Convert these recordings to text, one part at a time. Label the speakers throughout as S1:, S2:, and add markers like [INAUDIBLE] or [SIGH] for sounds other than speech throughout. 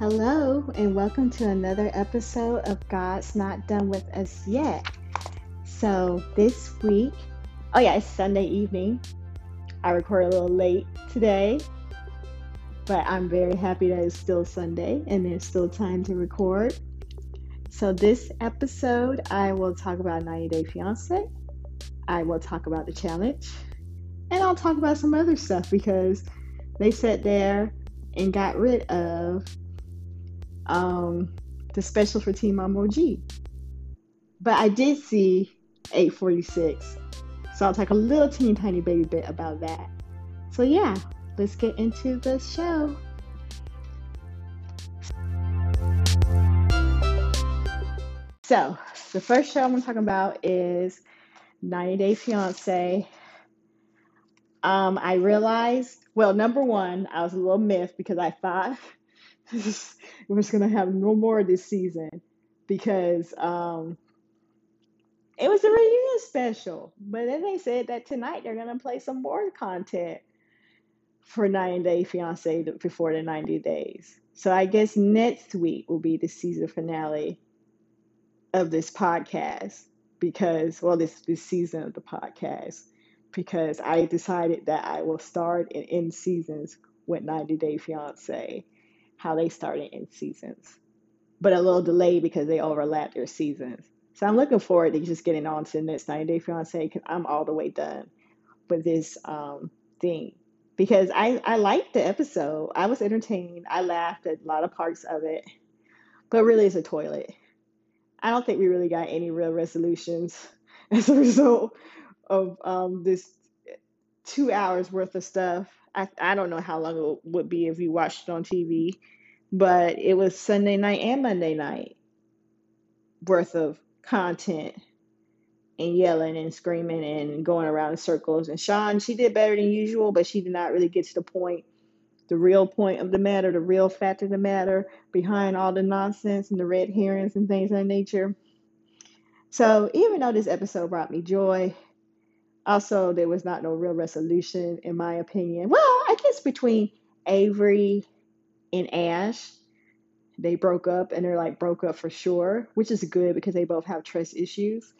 S1: Hello, and welcome to another episode of God's Not Done With Us Yet. So, this week, oh yeah, it's Sunday evening. I recorded a little late today, but I'm very happy that it's still Sunday and there's still time to record. So, this episode, I will talk about 90 Day Fiance. I will talk about the challenge, and I'll talk about some other stuff because they sat there and got rid of um, the special for Team OG. But I did see 846. So I'll talk a little teeny tiny baby bit about that. So yeah, let's get into the show. So the first show I'm gonna talk about is 90 Day Fiance. Um, I realized, well, number one, I was a little miffed because I thought [LAUGHS] we're just gonna have no more this season because um, it was a reunion special. But then they said that tonight they're gonna play some more content for 90 Day Fiance before the 90 days. So I guess next week will be the season finale of this podcast because well this this season of the podcast because I decided that I will start and end seasons with 90 Day Fiance how they started in seasons, but a little delayed because they overlap their seasons. So I'm looking forward to just getting on to the next 90 Day Fiance because I'm all the way done with this um, thing. Because I, I liked the episode. I was entertained. I laughed at a lot of parts of it. But really, it's a toilet. I don't think we really got any real resolutions [LAUGHS] as a result of um, this two hours worth of stuff I, I don't know how long it would be if you watched it on TV, but it was Sunday night and Monday night worth of content and yelling and screaming and going around in circles. And Shaun, she did better than usual, but she did not really get to the point, the real point of the matter, the real fact of the matter behind all the nonsense and the red herrings and things of that nature. So even though this episode brought me joy, also, there was not no real resolution, in my opinion. Well, I guess between Avery and Ash, they broke up and they're like broke up for sure, which is good because they both have trust issues.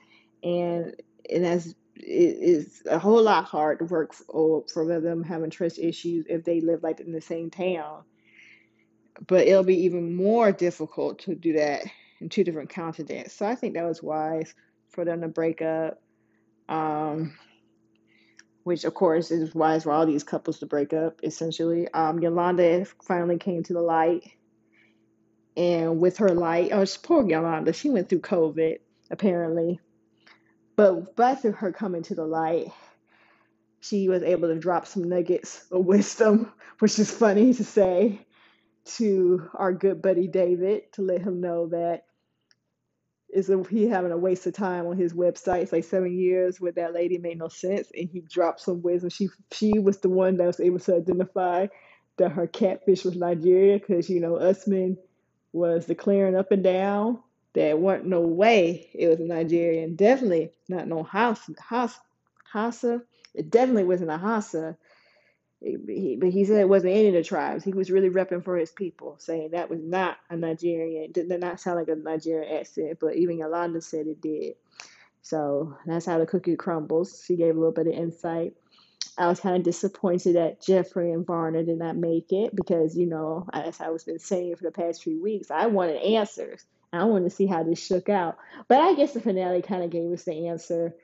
S1: And and as it is a whole lot hard to work for, for them having trust issues if they live like in the same town. But it'll be even more difficult to do that in two different continents. So I think that was wise for them to break up. Um, which of course is why it's for all these couples to break up essentially. Um, yolanda finally came to the light. And with her light oh poor yolanda she went through covid apparently. But by through her coming to the light she was able to drop some nuggets of wisdom [LAUGHS] which is funny to say to our good buddy david to let him know that is he having a waste of time on his website. It's like seven years with that lady made no sense, and he dropped some wisdom. She she was the one that was able to identify that her catfish was Nigeria because you know Usman was declaring up and down that weren't no way it was a Nigerian. Definitely not no Hausa. Hausa. It definitely wasn't a Hausa. He, but he said it wasn't any of the tribes. He was really repping for his people, saying that was not a Nigerian. Did not sound like a Nigerian accent, but even Yolanda said it did. So that's how the cookie crumbles. She gave a little bit of insight. I was kind of disappointed that Geoffrey and Varya did not make it because, you know, as I was been saying for the past few weeks, I wanted answers. I wanted to see how this shook out. But I guess the finale kind of gave us the answer.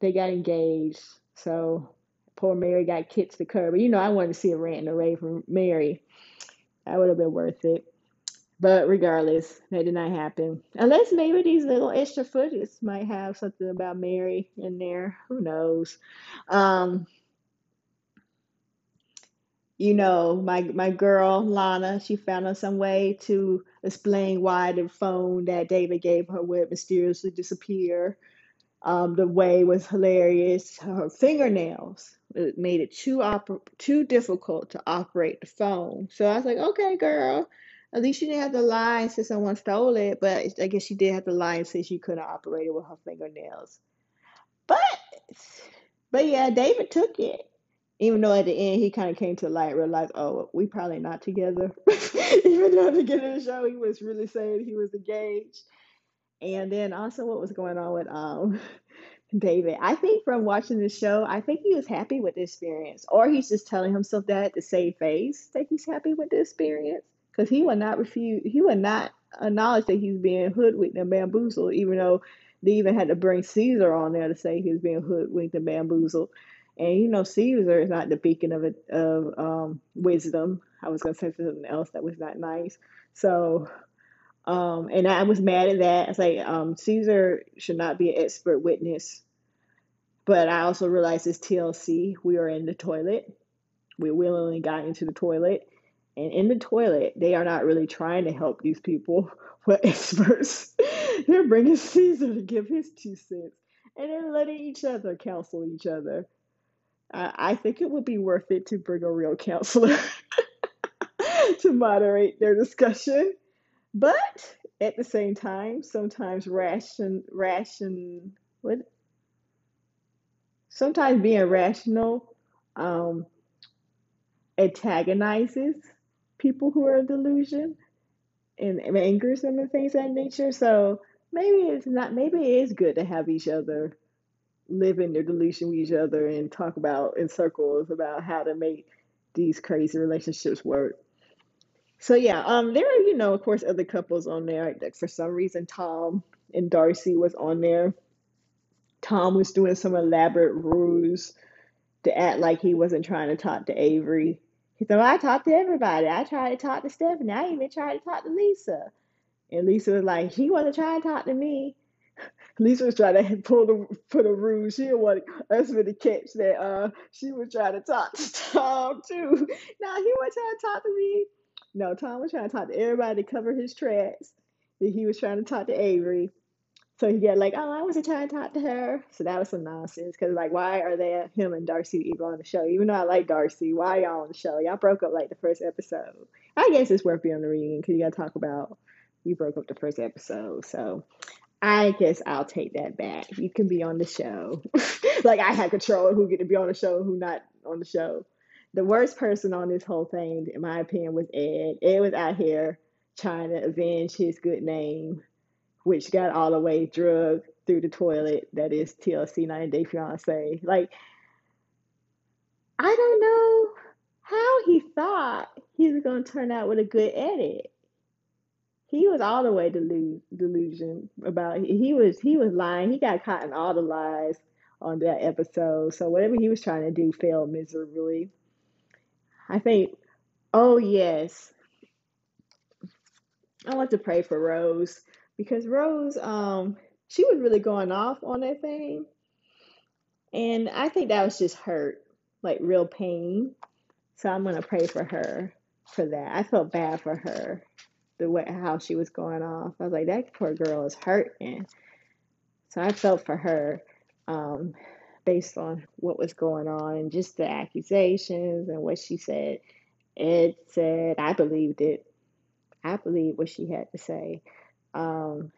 S1: They got engaged. So poor Mary got kicked to the curb. But you know, I wanted to see a rant and a rave from Mary. That would have been worth it. But regardless, that did not happen. Unless maybe these little extra footage might have something about Mary in there. Who knows? Um, you know, my my girl Lana, she found out some way to explain why the phone that David gave her would mysteriously disappear. Um, the way was hilarious. Her fingernails it made it too oper- too difficult to operate the phone. So I was like, okay, girl, at least you didn't have to lie and say someone stole it. But I guess she did have to lie and say she couldn't operate it with her fingernails. But but yeah, David took it. Even though at the end he kind of came to light, realized, oh, we probably not together. [LAUGHS] Even though at the beginning of the show he was really saying he was engaged. And then also what was going on with um David. I think from watching the show, I think he was happy with the experience, or he's just telling himself that to save face that he's happy with the experience because he would not refuse. He would not acknowledge that he's being hoodwinked and bamboozled, even though they even had to bring Caesar on there to say he was being hoodwinked and bamboozled. And you know, Caesar is not the beacon of it, of um, wisdom. I was gonna say something else that was not nice. So um, and I was mad at that. I was like, um, Caesar should not be an expert witness but I also realized it's TLC. We are in the toilet. We willingly got into the toilet. And in the toilet, they are not really trying to help these people [LAUGHS] are experts. [LAUGHS] they're bringing Caesar to give his two cents. And they're letting each other counsel each other. I, I think it would be worth it to bring a real counselor [LAUGHS] to moderate their discussion. But at the same time, sometimes ration, ration, what sometimes being rational um, antagonizes people who are delusion and, and angers them and things of that nature. So maybe it's not. Maybe it is good to have each other live in their delusion with each other and talk about in circles about how to make these crazy relationships work. So yeah, um, there are you know of course other couples on there. Like for some reason, Tom and Darcy was on there. Tom was doing some elaborate ruse to act like he wasn't trying to talk to Avery. He said, well, I talked to everybody. I tried to talk to Stephanie. I even tried to talk to Lisa. And Lisa was like, he wasn't trying to talk to me. [LAUGHS] Lisa was trying to [LAUGHS] pull the put a ruse. She didn't want us to catch that uh she was trying to talk to Tom too. [LAUGHS] Now he wasn't trying to talk to me. No, Tom was trying to talk to everybody to cover his tracks. That he was trying to talk to Avery. So he got like, oh, I wasn't trying to talk to her. So that was some nonsense. Cause like, why are they him and Darcy even on the show? Even though I like Darcy, why y'all on the show? Y'all broke up like the first episode. I guess it's worth being on the reunion because you got to talk about you broke up the first episode. So I guess I'll take that back. You can be on the show. [LAUGHS] like I had control of who get to be on the show who not on the show. The worst person on this whole thing, in my opinion, was Ed. Ed was out here trying to avenge his good name which got all the way drugged through the toilet. That is TLC 90 Day Fiance. Like, I don't know how he thought he was going to turn out with a good edit. He was all the way delu- delusion about he was he was lying. He got caught in all the lies on that episode. So whatever he was trying to do failed miserably. I think. Oh yes, I want to pray for Rose because Rose, um, she was really going off on that thing, and I think that was just hurt, like real pain. So I'm gonna pray for her for that. I felt bad for her, the way how she was going off. I was like, that poor girl is hurting. So I felt for her, um, based on what was going on and just the accusations and what she said. Ed said, I believed it. I believed what she had to say. Um,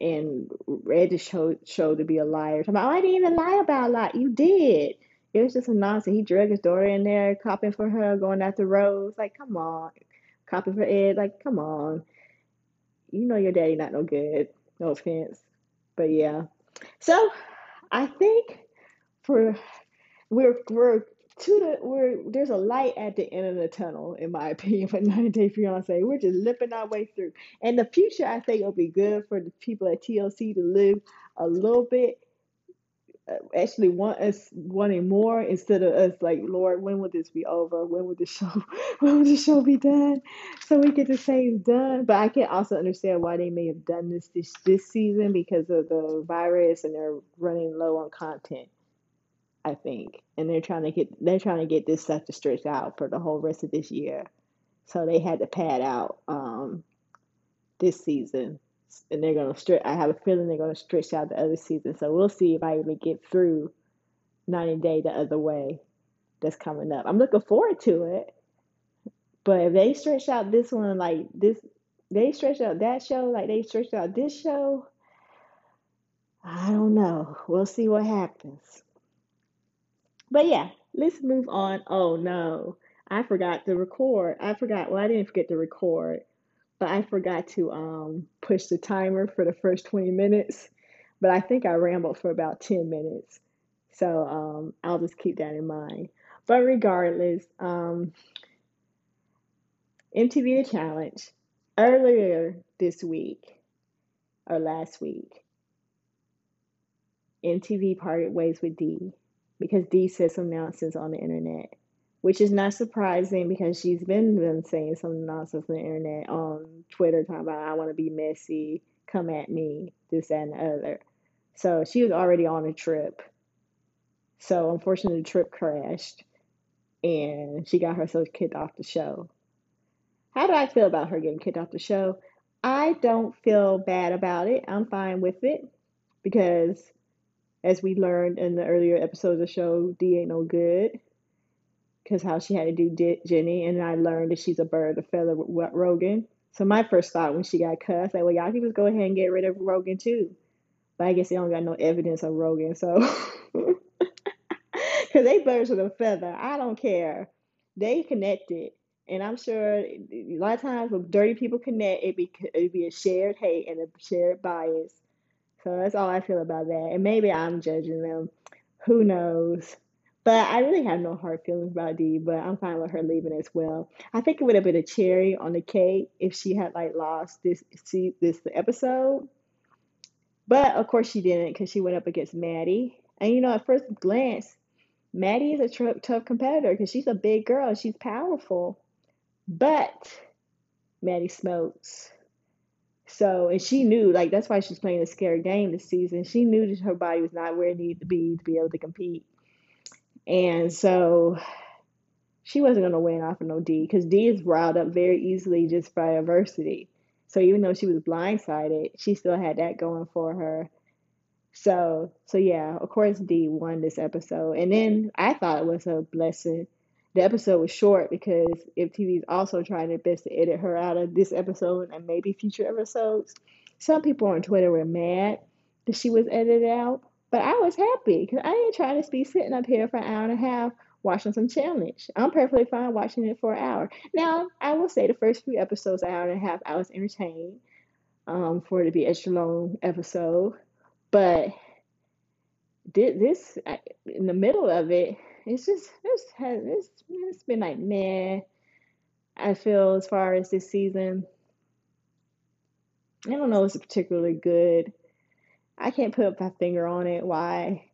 S1: and Ed just showed showed to be a liar. Talking about, oh, I didn't even lie about a lot. You did. It was just a nonsense. He dragged his daughter in there, copping for her, going after Rose. Like, come on. Copping for Ed. Like, come on. You know your daddy not no good. No offense. But yeah. So I think for we're we're to the we're there's a light at the end of the tunnel, in my [LAUGHS] opinion, for 90 Day Fiance. We're just limping our way through. And the future, I think, will be good for the people at TLC to live a little bit. Uh, actually, want us wanting more instead of us like, Lord, when will this be over? When will the show? [LAUGHS] When will the show be done? So we get to say it's done. But I can also understand why they may have done this this this season because of the virus and they're running low on content. I think, and they're trying to get they're trying to get this stuff to stretch out for the whole rest of this year. So they had to pad out um, this season, and they're gonna stretch. I have a feeling they're gonna stretch out the other season. So we'll see if I even get through 90 Day the other way. That's coming up. I'm looking forward to it. But if they stretch out this one like this, they stretch out that show like they stretched out this show. I don't know. We'll see what happens. But yeah, let's move on. Oh no, I forgot to record. I forgot. Well, I didn't forget to record, but I forgot to um push the timer for the first 20 minutes. But I think I rambled for about 10 minutes. So um I'll just keep that in mind. But regardless, um MTV The Challenge earlier this week or last week, MTV parted ways with Dee because Dee said some nonsense on the internet, which is not surprising because she's been, been saying some nonsense on the internet on Twitter talking about I want to be messy, come at me, this that, and the other. So she was already on a trip. So unfortunately, the trip crashed and she got herself kicked off the show. How do I feel about her getting kicked off the show? I don't feel bad about it. I'm fine with it because, as we learned in the earlier episodes of the show, Dee ain't no good because how she had to do Di- Jenny, and I learned that she's a bird of feather with Rogan. So my first thought when she got was like, well, y'all can just go ahead and get rid of Rogan too. But I guess they don't got no evidence of Rogan, so [LAUGHS] because they birds with a feather, I don't care. They connected, and I'm sure a lot of times when dirty people connect, it be it be a shared hate and a shared bias. So that's all I feel about that. And maybe I'm judging them. Who knows? But I really have no hard feelings about Dee, but I'm fine with her leaving as well. I think it would have been a cherry on the cake if she had like lost this see this episode. But of course she didn't because she went up against Maddie. And you know, at first glance, Maddie is a tr- tough competitor because she's a big girl. She's powerful. But Maddie smokes. So, and she knew, like, that's why she's playing a scary game this season. She knew that her body was not where it needed to be to be able to compete. And so she wasn't going to win off of no Dee because Dee is riled up very easily just by adversity. So even though she was blindsided, she still had that going for her. So, so yeah, of course Dee won this episode. And then I thought it was a blessing. The episode was short because MTV is also trying their best to edit her out of this episode and maybe future episodes. Some people on Twitter were mad that she was edited out, but I was happy because I ain't trying to be sitting up here for an hour and a half watching some challenge. I'm perfectly fine watching it for an hour. Now, I will say the first few episodes, an hour and a half, I was entertained um, for it to be extra long episode. But did this, in the middle of it, it's just, it's, it's, it's been like, man, I feel as far as this season, I don't know it's particularly good. I can't put my finger on it why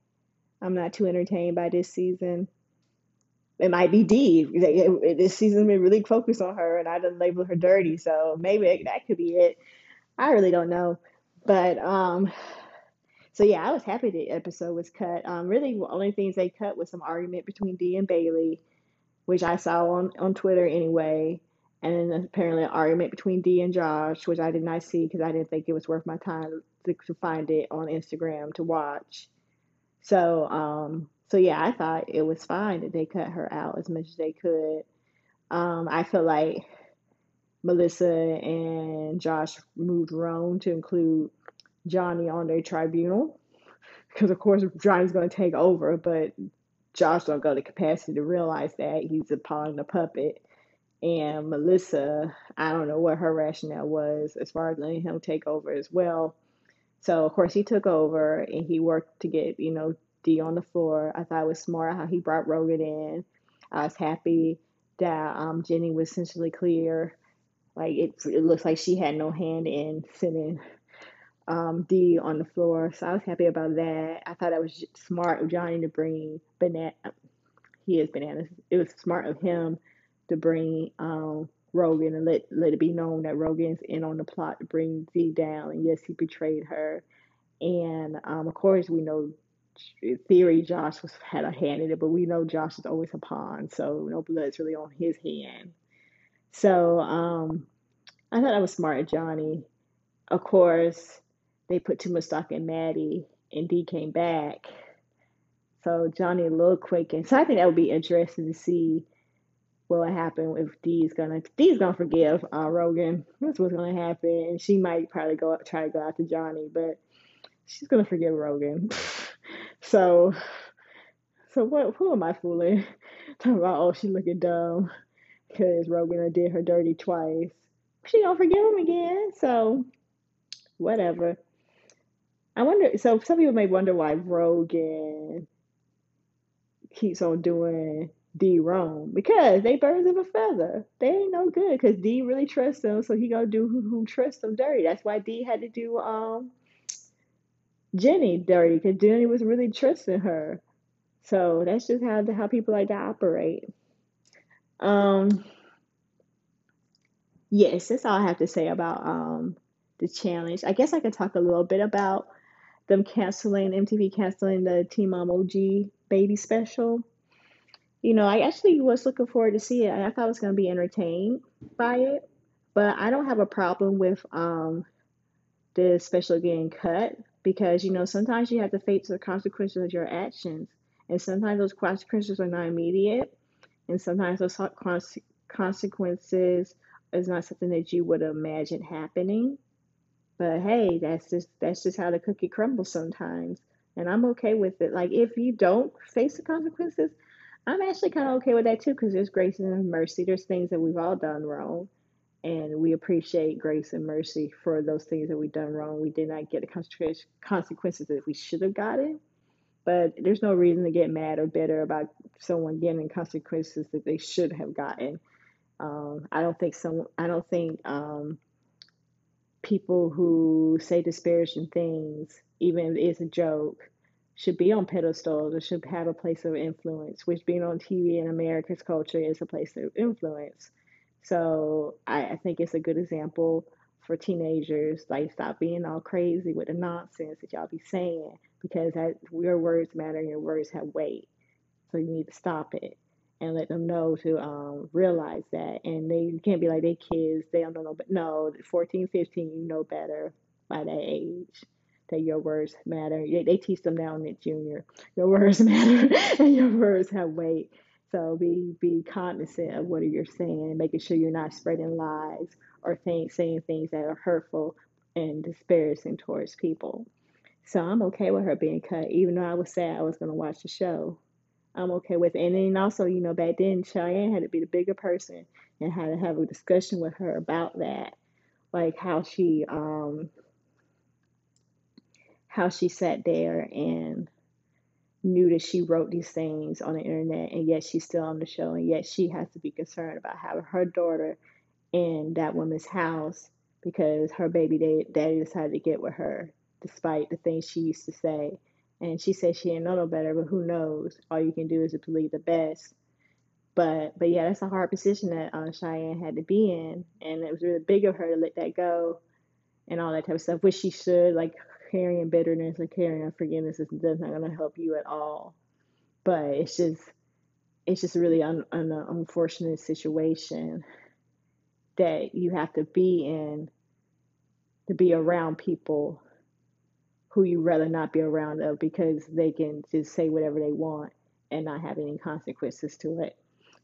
S1: I'm not too entertained by this season. It might be it- This season's been really focused on her, and I didn't label her dirty, so maybe that could be it. I really don't know, but um, so yeah, I was happy the episode was cut. Um, really, the only things they cut was some argument between Dee and Bailey, which I saw on on Twitter anyway, and then apparently an argument between Dee and Josh, which I did not see because I didn't think it was worth my time to, to find it on Instagram to watch. So, um, so yeah, I thought it was fine that they cut her out as much as they could. Um, I feel like Melissa and Josh moved wrong to include Johnny on their tribunal because, of course, Johnny's going to take over, but Josh don't go to capacity to realize that he's a pawn the puppet. And Melissa, I don't know what her rationale was as far as letting him take over as well. So of course he took over and he worked to get, you know, Dee on the floor. I thought it was smart how he brought Rogan in. I was happy that um, Jenny was essentially clear. Like it, it looks like she had no hand in sending um, Dee on the floor. So I was happy about that. I thought that was smart of Johnny to bring Banana. He is bananas. It was smart of him to bring um, Rogan and let let it be known that Rogan's in on the plot to bring Dee down. And yes, he betrayed her. And um, of course, we know theory Josh was had a hand in it, but we know Josh is always a pawn, so no blood's really on his hand. So um, I thought that was smart Johnny. Of course, they put too much stock in Maddie, and Dee came back. So Johnny little quick, and so I think that would be interesting to see what would happen if Dee's gonna Dee's gonna forgive uh, Rogan. That's what's gonna happen, and she might probably go try to go to Johnny, but she's gonna forgive Rogan. [LAUGHS] so So what? Who am I fooling? [LAUGHS] Talking about oh she looking dumb because Rogan did her dirty twice. She gonna forgive him again. So whatever. I wonder. So some people may wonder why Rogan keeps on doing Dee wrong because they birds of a feather. They ain't no good because Dee really trusts them, so he gonna do who, who trusts them dirty. That's why Dee had to do um Jenny dirty because Jenny was really trusting her. So that's just how how people like to operate. Um, yes, that's all I have to say about um the challenge. I guess I could talk a little bit about them canceling MTV canceling the Teen Mom OG baby special. You know, I actually was looking forward to see it. I thought I was going to be entertained by it, but I don't have a problem with um the special getting cut because you know sometimes you have to face the consequences of your actions, and sometimes those consequences are not immediate, and sometimes those consequences is not something that you would imagine happening. But hey, that's just that's just how the cookie crumbles sometimes. And I'm okay with it. Like if you don't face the consequences, I'm actually kind of okay with that too because there's grace and mercy. There's things that we've all done wrong, and we appreciate grace and mercy for those things that we've done wrong. We did not get the consequences that we should have gotten, but there's no reason to get mad or bitter about someone getting consequences that they should have gotten. Um, I don't think some. I don't think um, people who say disparaging things, even if it's a joke, should be on pedestals or should have a place of influence. Which being on TV in America's culture is a place of influence. So I, I think it's a good example for teenagers. Like stop being all crazy with the nonsense that y'all be saying because that, your words matter and your words have weight. So you need to stop it and let them know to um, realize that. And they can't be like, they kids, they don't know, but no, 14, 15, you know better by that age that your words matter. They, they teach them now in junior. Your words [LAUGHS] matter and your words have weight. So be be cognizant of what you're saying, making sure you're not spreading lies or think, saying things that are hurtful and disparaging towards people. So I'm okay with her being cut, even though I was sad I was going to watch the show. I'm okay with it. And then also, you know, back then Cheyenne had to be the bigger person and had to have a discussion with her about that, like how she um how she sat there and knew that she wrote these things on the internet and yet she's still on the show and yet she has to be concerned about having her daughter in that woman's house because her baby daddy decided to get with her despite the things she used to say. And she said she didn't know no better, but who knows? All you can do is believe the best. But but yeah, that's a hard position that uh, Cheyenne had to be in, and it was really big of her to let that go, and all that type of stuff, which she should. Like carrying bitterness or carrying unforgiveness is that's not going to help you at all. But it's just it's just really un, an unfortunate situation that you have to be in to be around people who you rather not be around of because they can just say whatever they want and not have any consequences to it.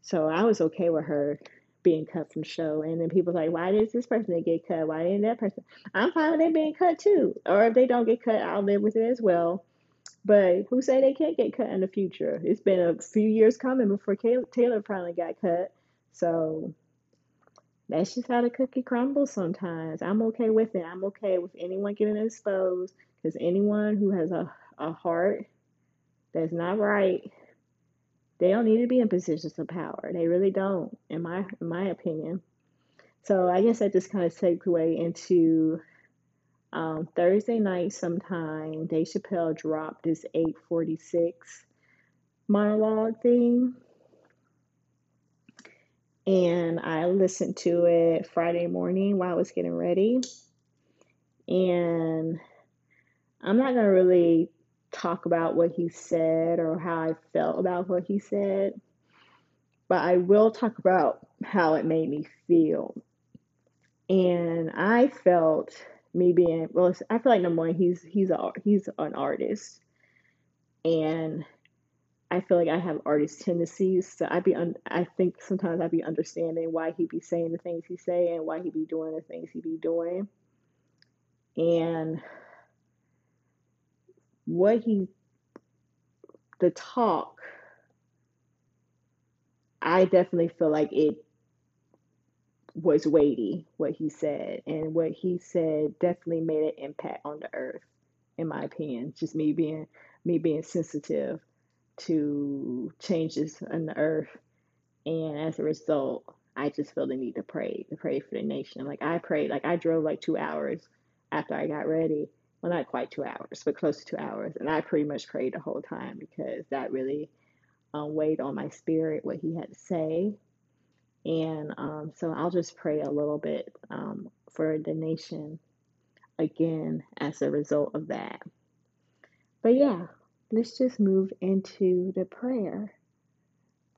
S1: So I was okay with her being cut from show. And then people like, why did this person get cut? Why didn't that person? I'm fine with them being cut too. Or if they don't get cut, I'll live with it as well. But who say they can't get cut in the future? It's been a few years coming before Taylor finally got cut. So that's just how the cookie crumbles sometimes. I'm okay with it. I'm okay with anyone getting exposed because anyone who has a, a heart that's not right, they don't need to be in positions of power. They really don't, in my in my opinion. So I guess that just kind of segue into um, Thursday night sometime. Dave Chappelle dropped this 846 monologue thing. And I listened to it Friday morning while I was getting ready. And I'm not going to really talk about what he said or how I felt about what he said, but I will talk about how it made me feel. And I felt me being well. I feel like number one, he's he's a he's an artist, and I feel like I have artist tendencies. So I'd be un, I think sometimes I'd be understanding why he'd be saying the things he say and why he'd be doing the things he'd be doing, and what he the talk I definitely feel like it was weighty what he said, and what he said definitely made an impact on the earth, in my opinion. Just me being me being sensitive to changes in the earth, and as a result, I just feel the need to pray, to pray for the nation. Like I prayed, like I drove like two hours after I got ready. Well, not quite two hours, but close to two hours, and I pretty much prayed the whole time because that really um, weighed on my spirit what he had to say and um, so I'll just pray a little bit um, for the nation again as a result of that. But yeah, let's just move into the prayer.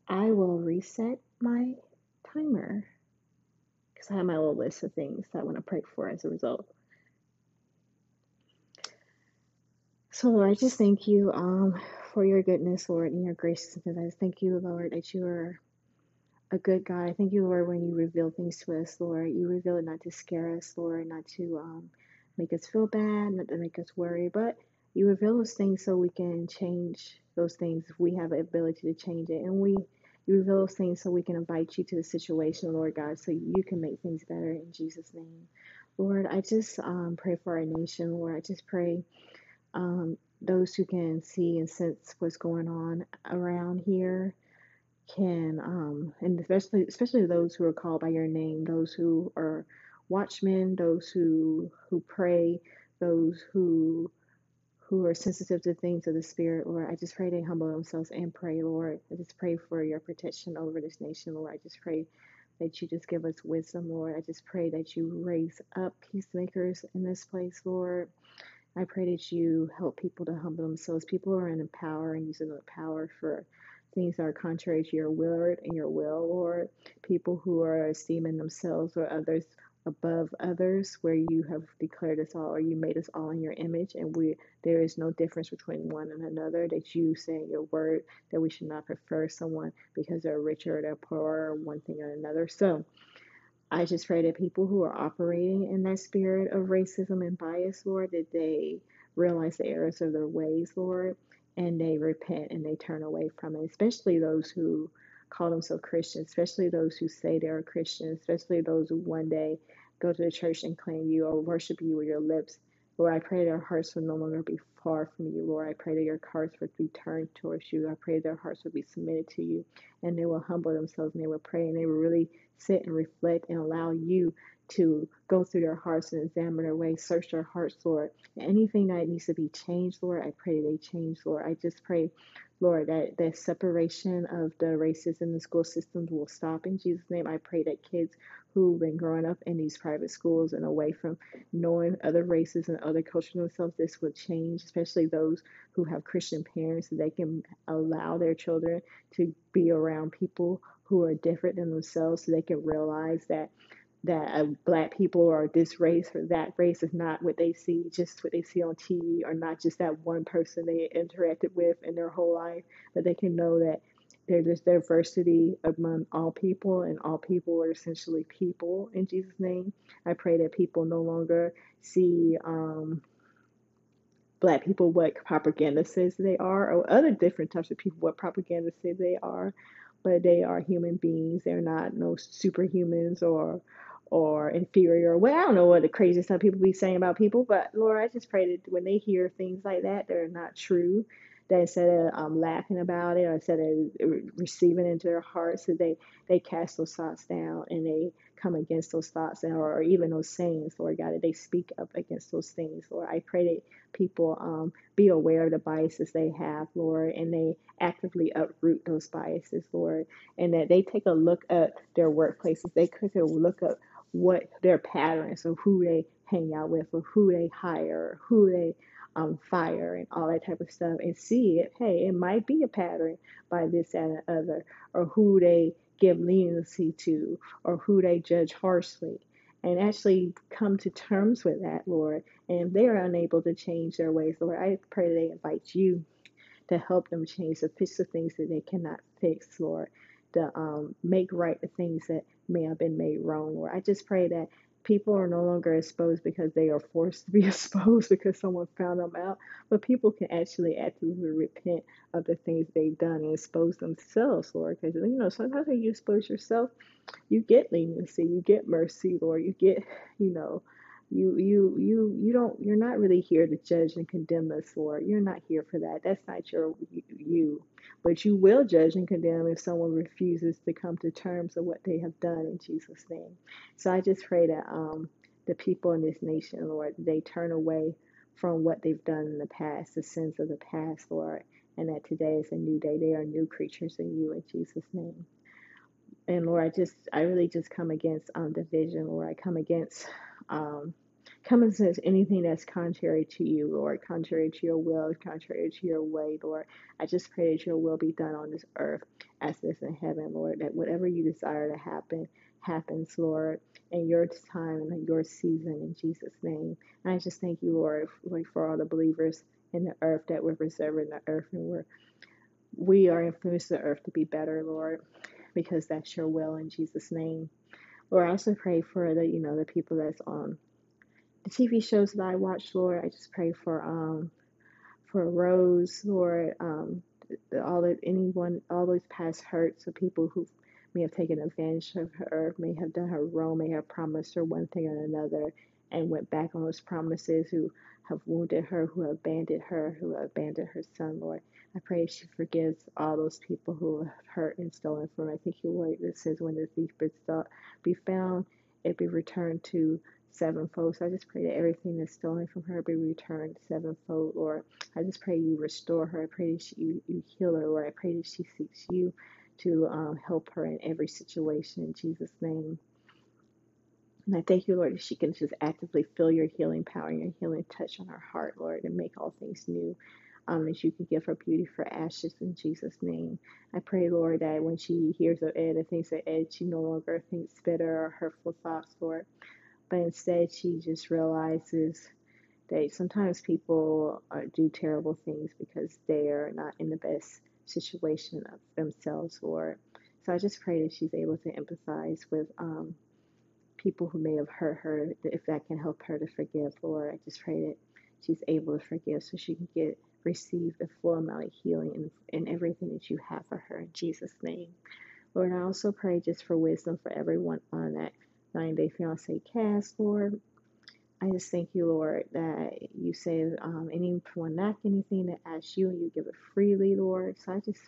S1: I will reset my timer because I have my little list of things that I want to pray for as a result. So, Lord, I just thank you um, for your goodness, Lord, and your. And I thank you, Lord, that you are a good God. I thank you, Lord, when you reveal things to us, Lord. You reveal it not to scare us, Lord, not to um, make us feel bad, not to make us worry, but you reveal those things so we can change those things if we have the ability to change it. And we you reveal those things so we can invite you to the situation, Lord God, so you can make things better in Jesus' name. Lord, I just um, pray for our nation, Lord. I just pray um, those who can see and sense what's going on around here can um and especially especially those who are called by your name those who are watchmen those who who pray those who who are sensitive to things of the spirit lord. I just pray they humble themselves and pray lord. I just pray for your protection over this nation lord. I just pray that you just give us wisdom lord. I just pray that you raise up peacemakers in this place lord I pray that you help people to humble themselves. People are in power and using the power for things that are contrary to your word and your will, Lord. People who are esteeming themselves or others above others, where you have declared us all or you made us all in your image, and we there is no difference between one and another. That you say in your word that we should not prefer someone because they're richer or they're poorer or one thing or another. So I just pray that people who are operating in that spirit of racism and bias, Lord, that they realize the errors of their ways, Lord, and they repent and they turn away from it, especially those who call themselves Christians, especially those who say they're Christians, especially those who one day go to the church and claim you or worship you with your lips. Lord, I pray their hearts will no longer be far from you, Lord. I pray that your hearts would be turned towards you. I pray their hearts would be submitted to you and they will humble themselves and they will pray and they will really sit and reflect and allow you to go through their hearts and examine their ways, search their hearts, Lord. Anything that needs to be changed, Lord, I pray they change, Lord. I just pray, Lord, that the separation of the races in the school systems will stop in Jesus' name. I pray that kids who've been growing up in these private schools and away from knowing other races and other cultures themselves, this would change, especially those who have Christian parents, so they can allow their children to be around people who are different than themselves so they can realize that that uh, black people or this race or that race is not what they see, just what they see on TV, or not just that one person they interacted with in their whole life, but they can know that there's diversity among all people, and all people are essentially people in Jesus' name. I pray that people no longer see um, black people what propaganda says they are, or other different types of people what propaganda says they are, but they are human beings. They're not no superhumans or or inferior. Well, I don't know what the crazy stuff people be saying about people, but Lord, I just pray that when they hear things like that, they're not true. That instead of um, laughing about it or instead of receiving it into their hearts, that they they cast those thoughts down and they come against those thoughts or, or even those sayings, Lord God, that they speak up against those things, Lord. I pray that people um, be aware of the biases they have, Lord, and they actively uproot those biases, Lord, and that they take a look at their workplaces. They could look at what their patterns of who they hang out with or who they hire, or who they um, fire, and all that type of stuff, and see it. Hey, it might be a pattern by this and other, or who they give leniency to, or who they judge harshly. And actually come to terms with that, Lord. And if they are unable to change their ways, Lord, I pray they invite you to help them change, to fix the things that they cannot fix, Lord, to um, make right the things that may have been made wrong, Lord. I just pray that People are no longer exposed because they are forced to be [LAUGHS] exposed because someone found them out, but people can actually actively repent of the things they've done and expose themselves, Lord. Because you know sometimes when you expose yourself, you get leniency, you get mercy, Lord. You get, you know, you you you you don't you're not really here to judge and condemn us, Lord. You're not here for that. That's not your you. But you will judge and condemn if someone refuses to come to terms of what they have done in Jesus' name. So I just pray that um the people in this nation, Lord, they turn away from what they've done in the past, the sins of the past, Lord, and that today is a new day. They are new creatures in you in Jesus' name. And Lord, I just, I really just come against um, division, Lord. I come against, um, come against anything that's contrary to you, Lord, contrary to your will, contrary to your way, Lord. I just pray that your will be done on this earth as it is in heaven, Lord. That whatever you desire to happen happens, Lord, in your time and your season, in Jesus' name. And I just thank you, Lord, like for all the believers in the earth that we're preserving the earth and we're we are influencing the earth to be better, Lord because that's your will in Jesus' name. Lord, I also pray for the, you know, the people that's on the TV shows that I watch, Lord. I just pray for um for Rose, Lord, um all of anyone all those past hurts of people who may have taken advantage of her, may have done her wrong, may have promised her one thing or another and went back on those promises, who have wounded her, who have abandoned her, who have abandoned her son, Lord. I pray she forgives all those people who have hurt and stolen from her. I think your word that says when the thief be found, it be returned to sevenfold. So I just pray that everything that's stolen from her be returned sevenfold, Lord. I just pray you restore her. I pray that she, you, you heal her, Lord. I pray that she seeks you to um, help her in every situation in Jesus' name. And I thank you, Lord, that she can just actively feel your healing power and your healing touch on her heart, Lord, and make all things new. Um, that you can give her beauty for ashes in Jesus' name. I pray, Lord, that when she hears of Ed thinks of Ed, she no longer thinks bitter or hurtful thoughts, Lord, but instead she just realizes that sometimes people uh, do terrible things because they are not in the best situation of themselves, Lord. So I just pray that she's able to empathize with um, people who may have hurt her, if that can help her to forgive, Lord. I just pray that she's able to forgive so she can get receive the full amount of healing and, and everything that you have for her in Jesus' name. Lord, I also pray just for wisdom for everyone on that nine Day Fiance cast, Lord. I just thank you, Lord, that you say um, anyone lack anything that asks you, and you give it freely, Lord. So I just,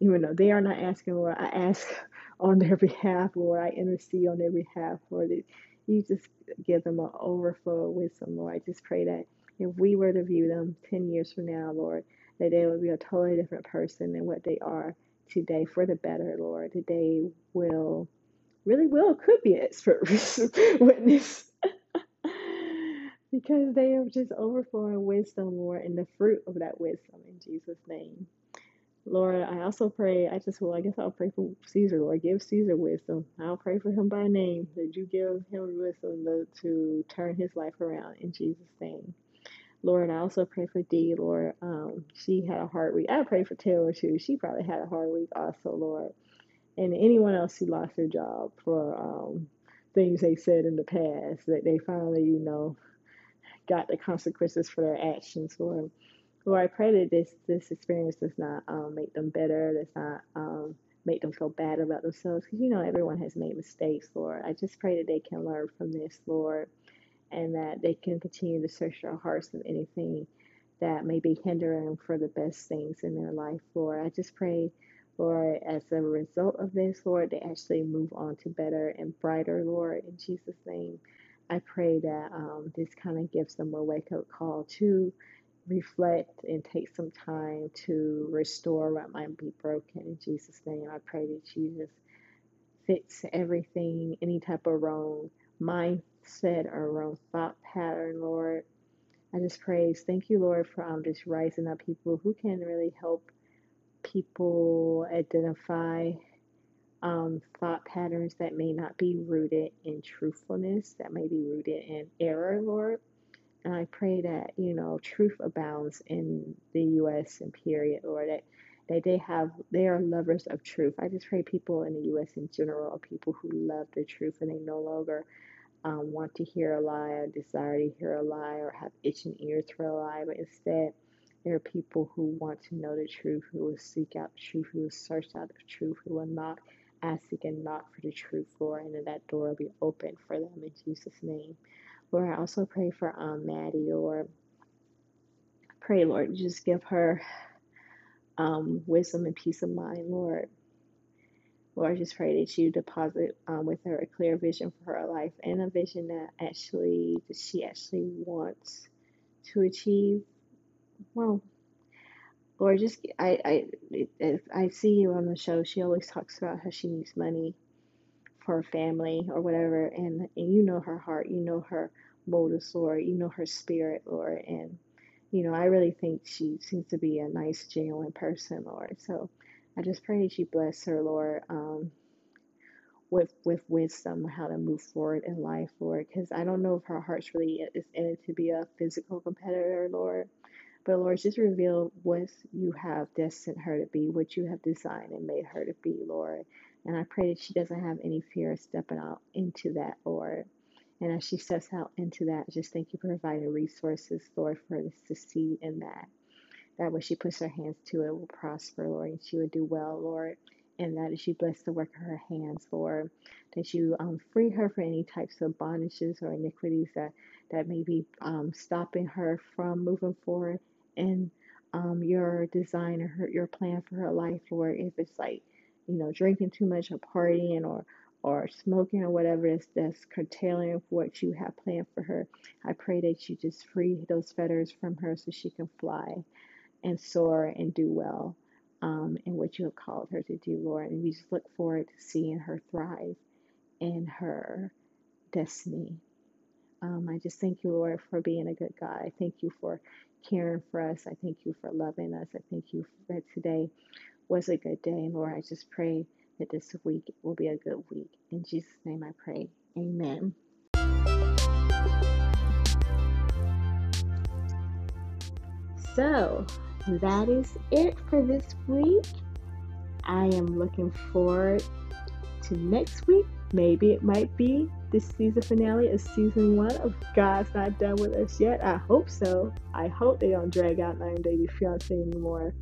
S1: even though they are not asking, Lord, I ask [LAUGHS] on their behalf, Lord. I intercede on their behalf, Lord. That you just give them an overflow of wisdom, Lord. I just pray that if we were to view them 10 years from now, Lord, that they would be a totally different person than what they are today for the better, Lord. That they will, really will, could be expert [LAUGHS] witness [LAUGHS] because they are just overflowing wisdom, Lord, and the fruit of that wisdom in Jesus' name. Lord, I also pray, I just, well, I guess I'll pray for Caesar, Lord. Give Caesar wisdom. I'll pray for him by name, that you give him wisdom to, to turn his life around in Jesus' name. Lord, I also pray for Dee, Lord. Um, she had a hard week. I pray for Taylor too. She probably had a hard week also, Lord. And anyone else who lost their job for um, things they said in the past, that they finally, you know, got the consequences for their actions, Lord. Lord, I pray that this this experience does not um, make them better, does not um, make them feel bad about themselves, because you know everyone has made mistakes, Lord. I just pray that they can learn from this, Lord, and that they can continue to search their hearts of anything that may be hindering them for the best things in their life, Lord. I just pray, Lord, as a result of this, Lord, they actually move on to better and brighter, Lord, in Jesus' name. I pray that um, this kind of gives them a wake up call to reflect and take some time to restore what might be broken in Jesus' name. I pray that Jesus fix everything, any type of wrong mindset or wrong thought pattern, Lord. I just praise. Thank you, Lord, for um, just rising up people who can really help people identify um, thought patterns that may not be rooted in truthfulness, that may be rooted in error, Lord. And I pray that, you know, truth abounds in the U.S. and period, Lord, that, that they have, they are lovers of truth. I just pray people in the U.S. in general are people who love the truth and they no longer um, want to hear a lie or desire to hear a lie or have itching ears for a lie, but instead, there are people who want to know the truth, who will seek out the truth, who will search out the truth, who will knock, ask, and knock for the truth, Lord, and that door will be open for them in Jesus' name. Lord, I also pray for um, Maddie, or Pray, Lord, just give her um, wisdom and peace of mind, Lord. Lord, I just pray that you deposit um, with her a clear vision for her life and a vision that actually that she actually wants to achieve. Well, Lord, just I I I see you on the show. She always talks about how she needs money for her family or whatever, and and you know her heart, you know her motives, Lord, you know her spirit, Lord, and you know I really think she seems to be a nice, genuine person, Lord. So I just pray that you bless her, Lord, um, with with wisdom how to move forward in life, Lord. Because I don't know if her heart's really is in it to be a physical competitor, Lord. But Lord, just reveal what you have destined her to be, what you have designed and made her to be, Lord. And I pray that she doesn't have any fear of stepping out into that, Lord. And as she steps out into that, just thank you for providing resources, Lord, for her to succeed in that that when she puts her hands to it will prosper, Lord, and she will do well, Lord. And that as you bless the work of her hands, Lord, that you um, free her from any types of bondages or iniquities that, that may be um, stopping her from moving forward in um, your design or her, your plan for her life, Lord. If it's like, you know, drinking too much or partying or or smoking or whatever is that's curtailing what you have planned for her. I pray that you just free those fetters from her so she can fly and soar and do well um, in what you have called her to do, Lord. And we just look forward to seeing her thrive in her destiny. Um, I just thank you, Lord, for being a good God. I thank you for caring for us. I thank you for loving us. I thank you that today was a good day. And Lord, I just pray that this week will be a good week. In Jesus' name I pray. Amen. So, that is it for this week. I am looking forward to next week. Maybe it might be the season finale of season one of God's Not Done With Us Yet. I hope so. I hope they don't drag out 90 Day Fiance anymore.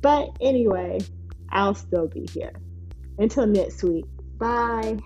S1: But anyway, I'll still be here. Until next week. Bye.